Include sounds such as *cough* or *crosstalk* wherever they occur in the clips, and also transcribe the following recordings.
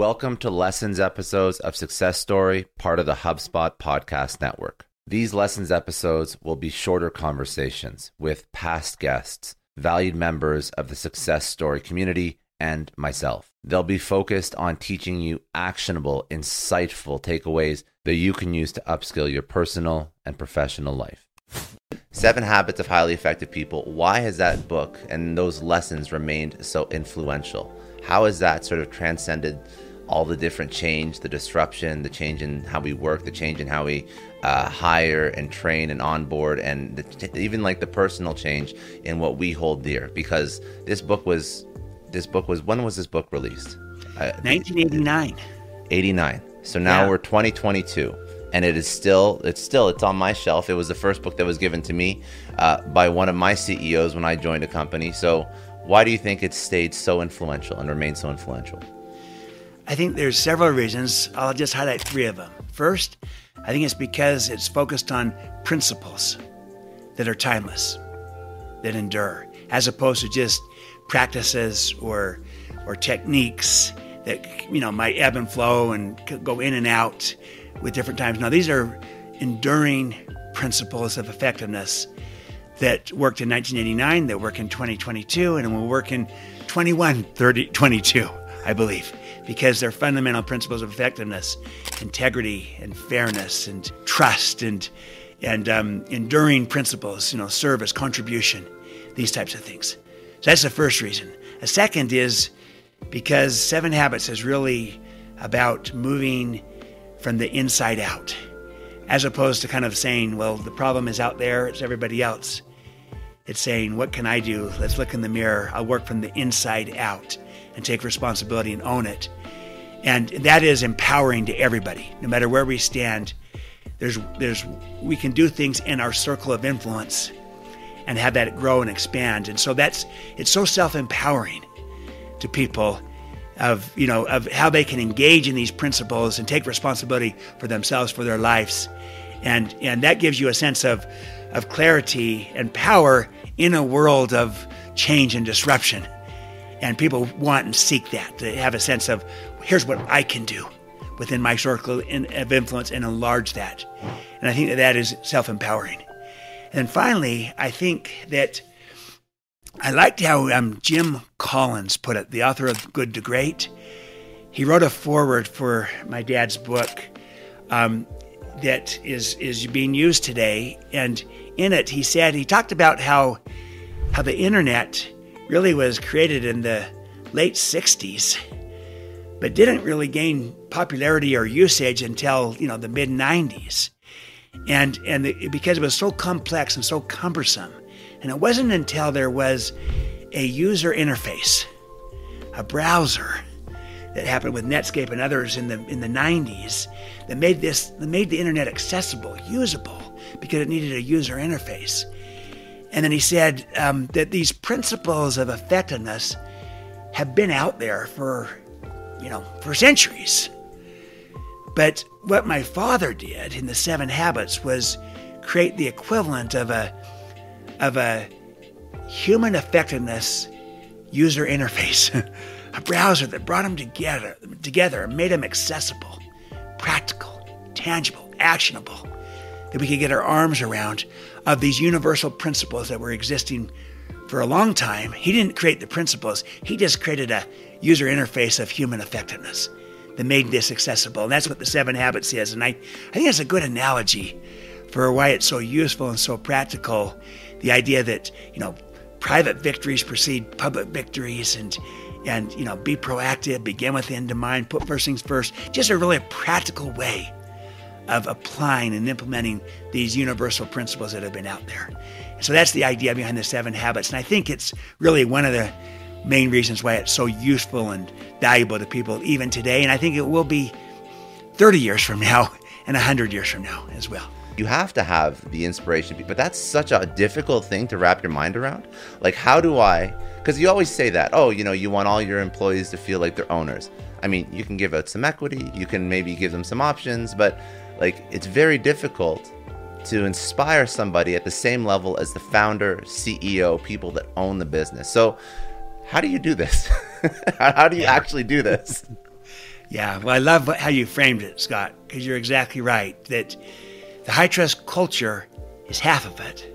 Welcome to Lessons episodes of Success Story, part of the HubSpot podcast network. These Lessons episodes will be shorter conversations with past guests, valued members of the Success Story community, and myself. They'll be focused on teaching you actionable, insightful takeaways that you can use to upskill your personal and professional life. Seven Habits of Highly Effective People. Why has that book and those lessons remained so influential? How has that sort of transcended all the different change, the disruption, the change in how we work, the change in how we uh, hire and train and onboard, and the, even like the personal change in what we hold dear? Because this book was, this book was when was this book released? Uh, 1989. 89. So now Yeah. we're 2022 and it is still it's still it's on my shelf it was the first book that was given to me uh, by one of my ceos when i joined a company so why do you think it stayed so influential and remained so influential I think there's several reasons. I'll just highlight three of them. First, I think it's because it's focused on principles that are timeless, that endure, as opposed to just practices or or techniques that you know might ebb and flow and go in and out with different times. Now these are enduring principles of effectiveness that worked in 1989, that work in 2022, and will work in 21, 30, 22, I believe, because they're fundamental principles of effectiveness, integrity and fairness and trust and and um, enduring principles, you know, service, contribution, these types of things. So that's the first reason. A second is because Seven Habits is really about moving from the inside out, as opposed to kind of saying, well, the problem is out there, it's everybody else. It's saying, what can I do? Let's look in the mirror. I'll work from the inside out and take responsibility and own it. And that is empowering to everybody, no matter where we stand. There's, there's, we can do things in our circle of influence and have that grow and expand. And so that's, it's so self empowering to people of you know of how they can engage in these principles and take responsibility for themselves for their lives and and that gives you a sense of of clarity and power in a world of change and disruption and people want and seek that to have a sense of here's what I can do within my circle of influence and enlarge that. And I think that that is self-empowering. And finally I think that I liked how um, Jim Collins put it, the author of Good to Great. He wrote a foreword for my dad's book um, that is is being used today, and in it he said he talked about how how the internet really was created in the late '60s, but didn't really gain popularity or usage until you know the mid '90s, and and the, because it was so complex and so cumbersome. And it wasn't until there was a user interface, a browser, that happened with Netscape and others in the in the 90s that made this that made the internet accessible, usable, because it needed a user interface. And then he said um, that these principles of effectiveness have been out there for, you know, for centuries. But what my father did in the Seven Habits was create the equivalent of a of a human effectiveness user interface, *laughs* a browser that brought them together together and made them accessible, practical, tangible, actionable, that we could get our arms around of these universal principles that were existing for a long time. He didn't create the principles, he just created a user interface of human effectiveness that made this accessible. And that's what the seven habits is. And I, I think that's a good analogy for why it's so useful and so practical. The idea that, you know, private victories precede public victories and and you know be proactive begin with the end in mind put first things first just a really practical way of applying and implementing these universal principles that have been out there. So that's the idea behind the seven habits. And i think it's really one of the main reasons why it's so useful and valuable to people even today. And i think it will be 30 years from now *laughs* and 100 years from now as well. You have to have the inspiration but that's such a difficult thing to wrap your mind around. Like how do i because you always say that oh you know you want all your employees to feel like they're owners. I mean you can give out some equity you can maybe give them some options but like it's very difficult to inspire somebody at the same level as the founder ceo people that own the business. So how do you do this? *laughs* How do you actually do this? *laughs* Yeah well i love how you framed it scott because you're exactly right that the high trust culture is half of it.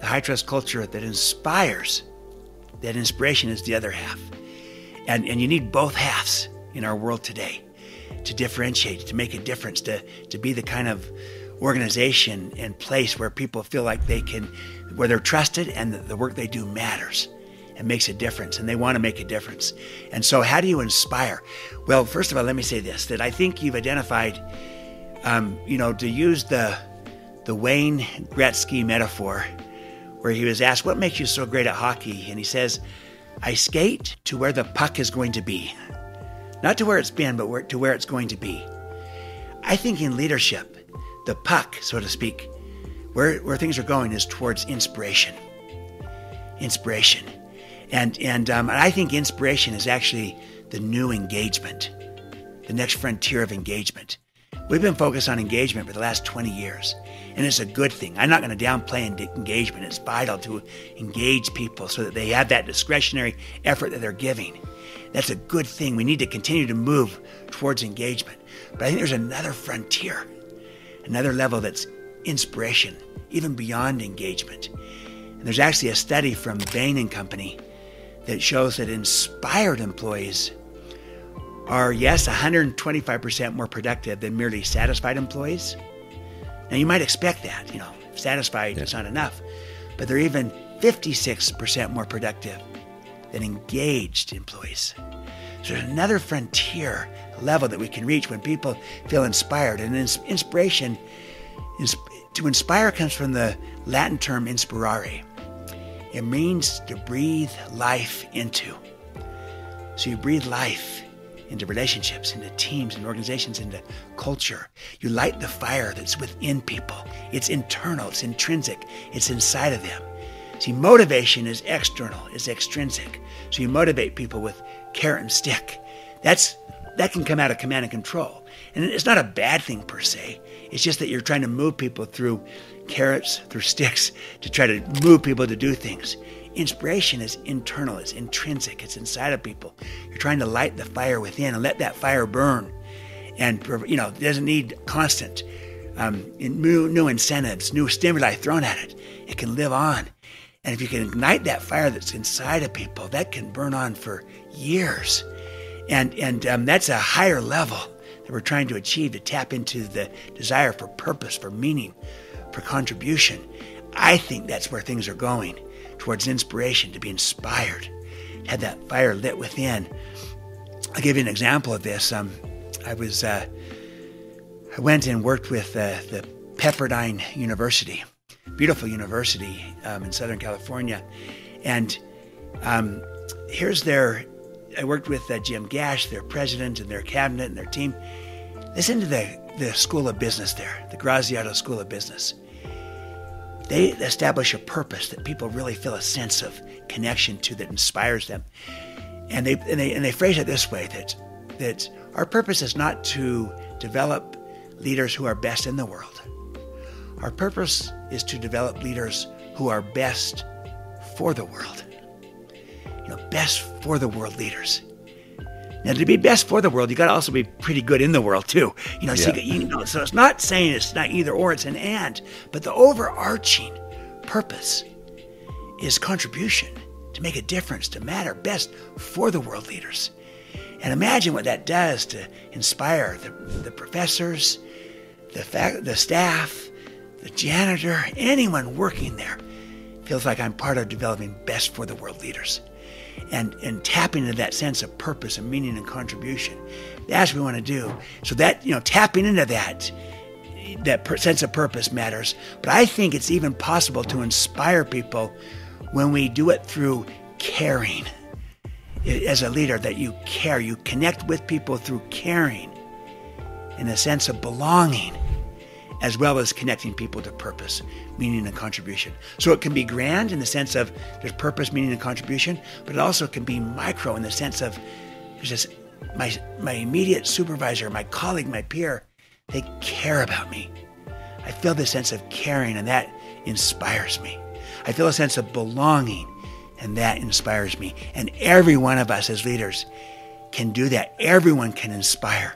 The high trust culture that inspires, that inspiration is the other half. And, and you need both halves in our world today to differentiate, to make a difference, to, to be the kind of organization and place where people feel like they can, where they're trusted and the, the work they do matters and makes a difference and they want to make a difference. And so, how do you inspire? Well, first of all, let me say this that I think you've identified um, you know, to use the the Wayne Gretzky metaphor, where he was asked, "What makes you so great at hockey?" and he says, "I skate to where the puck is going to be, not to where it's been, but where, to where it's going to be." I think in leadership, the puck, so to speak, where where things are going is towards inspiration. Inspiration, and and um, I think inspiration is actually the new engagement, the next frontier of engagement. We've been focused on engagement for the last 20 years, and it's a good thing. I'm not going to downplay engagement. It's vital to engage people so that they have that discretionary effort that they're giving. That's a good thing. We need to continue to move towards engagement. But I think there's another frontier, another level that's inspiration, even beyond engagement. And there's actually a study from Bain and Company that shows that inspired employees are, yes, 125% more productive than merely satisfied employees. Now, you might expect that, you know, satisfied yeah. is not enough, but they're even 56% more productive than engaged employees. So there's another frontier level that we can reach when people feel inspired. And inspiration, to inspire comes from the Latin term inspirare. It means to breathe life into. So you breathe life into relationships, into teams and organizations, into culture. You light the fire that's within people. It's internal, it's intrinsic, it's inside of them. See, motivation is external, it's extrinsic. So you motivate people with carrot and stick. That's that can come out of command and control. And it's not a bad thing per se. It's just that you're trying to move people through carrots, through sticks, to try to move people to do things. Inspiration is internal, it's intrinsic, it's inside of people. You're trying to light the fire within and let that fire burn. And, you know, it doesn't need constant um, new, new incentives, new stimuli thrown at it. It can live on. And if you can ignite that fire that's inside of people, that can burn on for years. And, and um, that's a higher level that we're trying to achieve to tap into the desire for purpose, for meaning, for contribution. I think that's where things are going towards inspiration, to be inspired, had that fire lit within. I'll give you an example of this. Um, I was uh, I went and worked with uh, the Pepperdine University, beautiful university um, in Southern California, and um, here's their. I worked with uh, Jim Gash, their president, and their cabinet and their team. Listen to the the School of Business there, the Graziadio School of Business they establish a purpose that people really feel a sense of connection to that inspires them. And they, and they, and they phrase it this way that, that our purpose is not to develop leaders who are best in the world. Our purpose is to develop leaders who are best for the world. You know, best for the world leaders. Now, to be best for the world, you got to also be pretty good in the world too. You know, so, you know, so it's not saying it's not either or; it's an and. But the overarching purpose is contribution to make a difference, to matter best for the world leaders. And imagine what that does to inspire the, the professors, the fact, the staff, the janitor, anyone working there. Feels like I'm part of developing best for the world leaders and, and tapping into that sense of purpose and meaning and contribution. That's what we want to do. So that, you know, tapping into that, that per- sense of purpose matters. But I think it's even possible to inspire people when we do it through caring. As a leader, that you care, you connect with people through caring in a sense of belonging as well as connecting people to purpose, meaning, and contribution. So it can be grand in the sense of there's purpose, meaning, and contribution, but it also can be micro in the sense of there's this my my immediate supervisor, my colleague, my peer, they care about me. I feel this sense of caring, and that inspires me. I feel a sense of belonging, and that inspires me. And every one of us as leaders can do that. Everyone can inspire.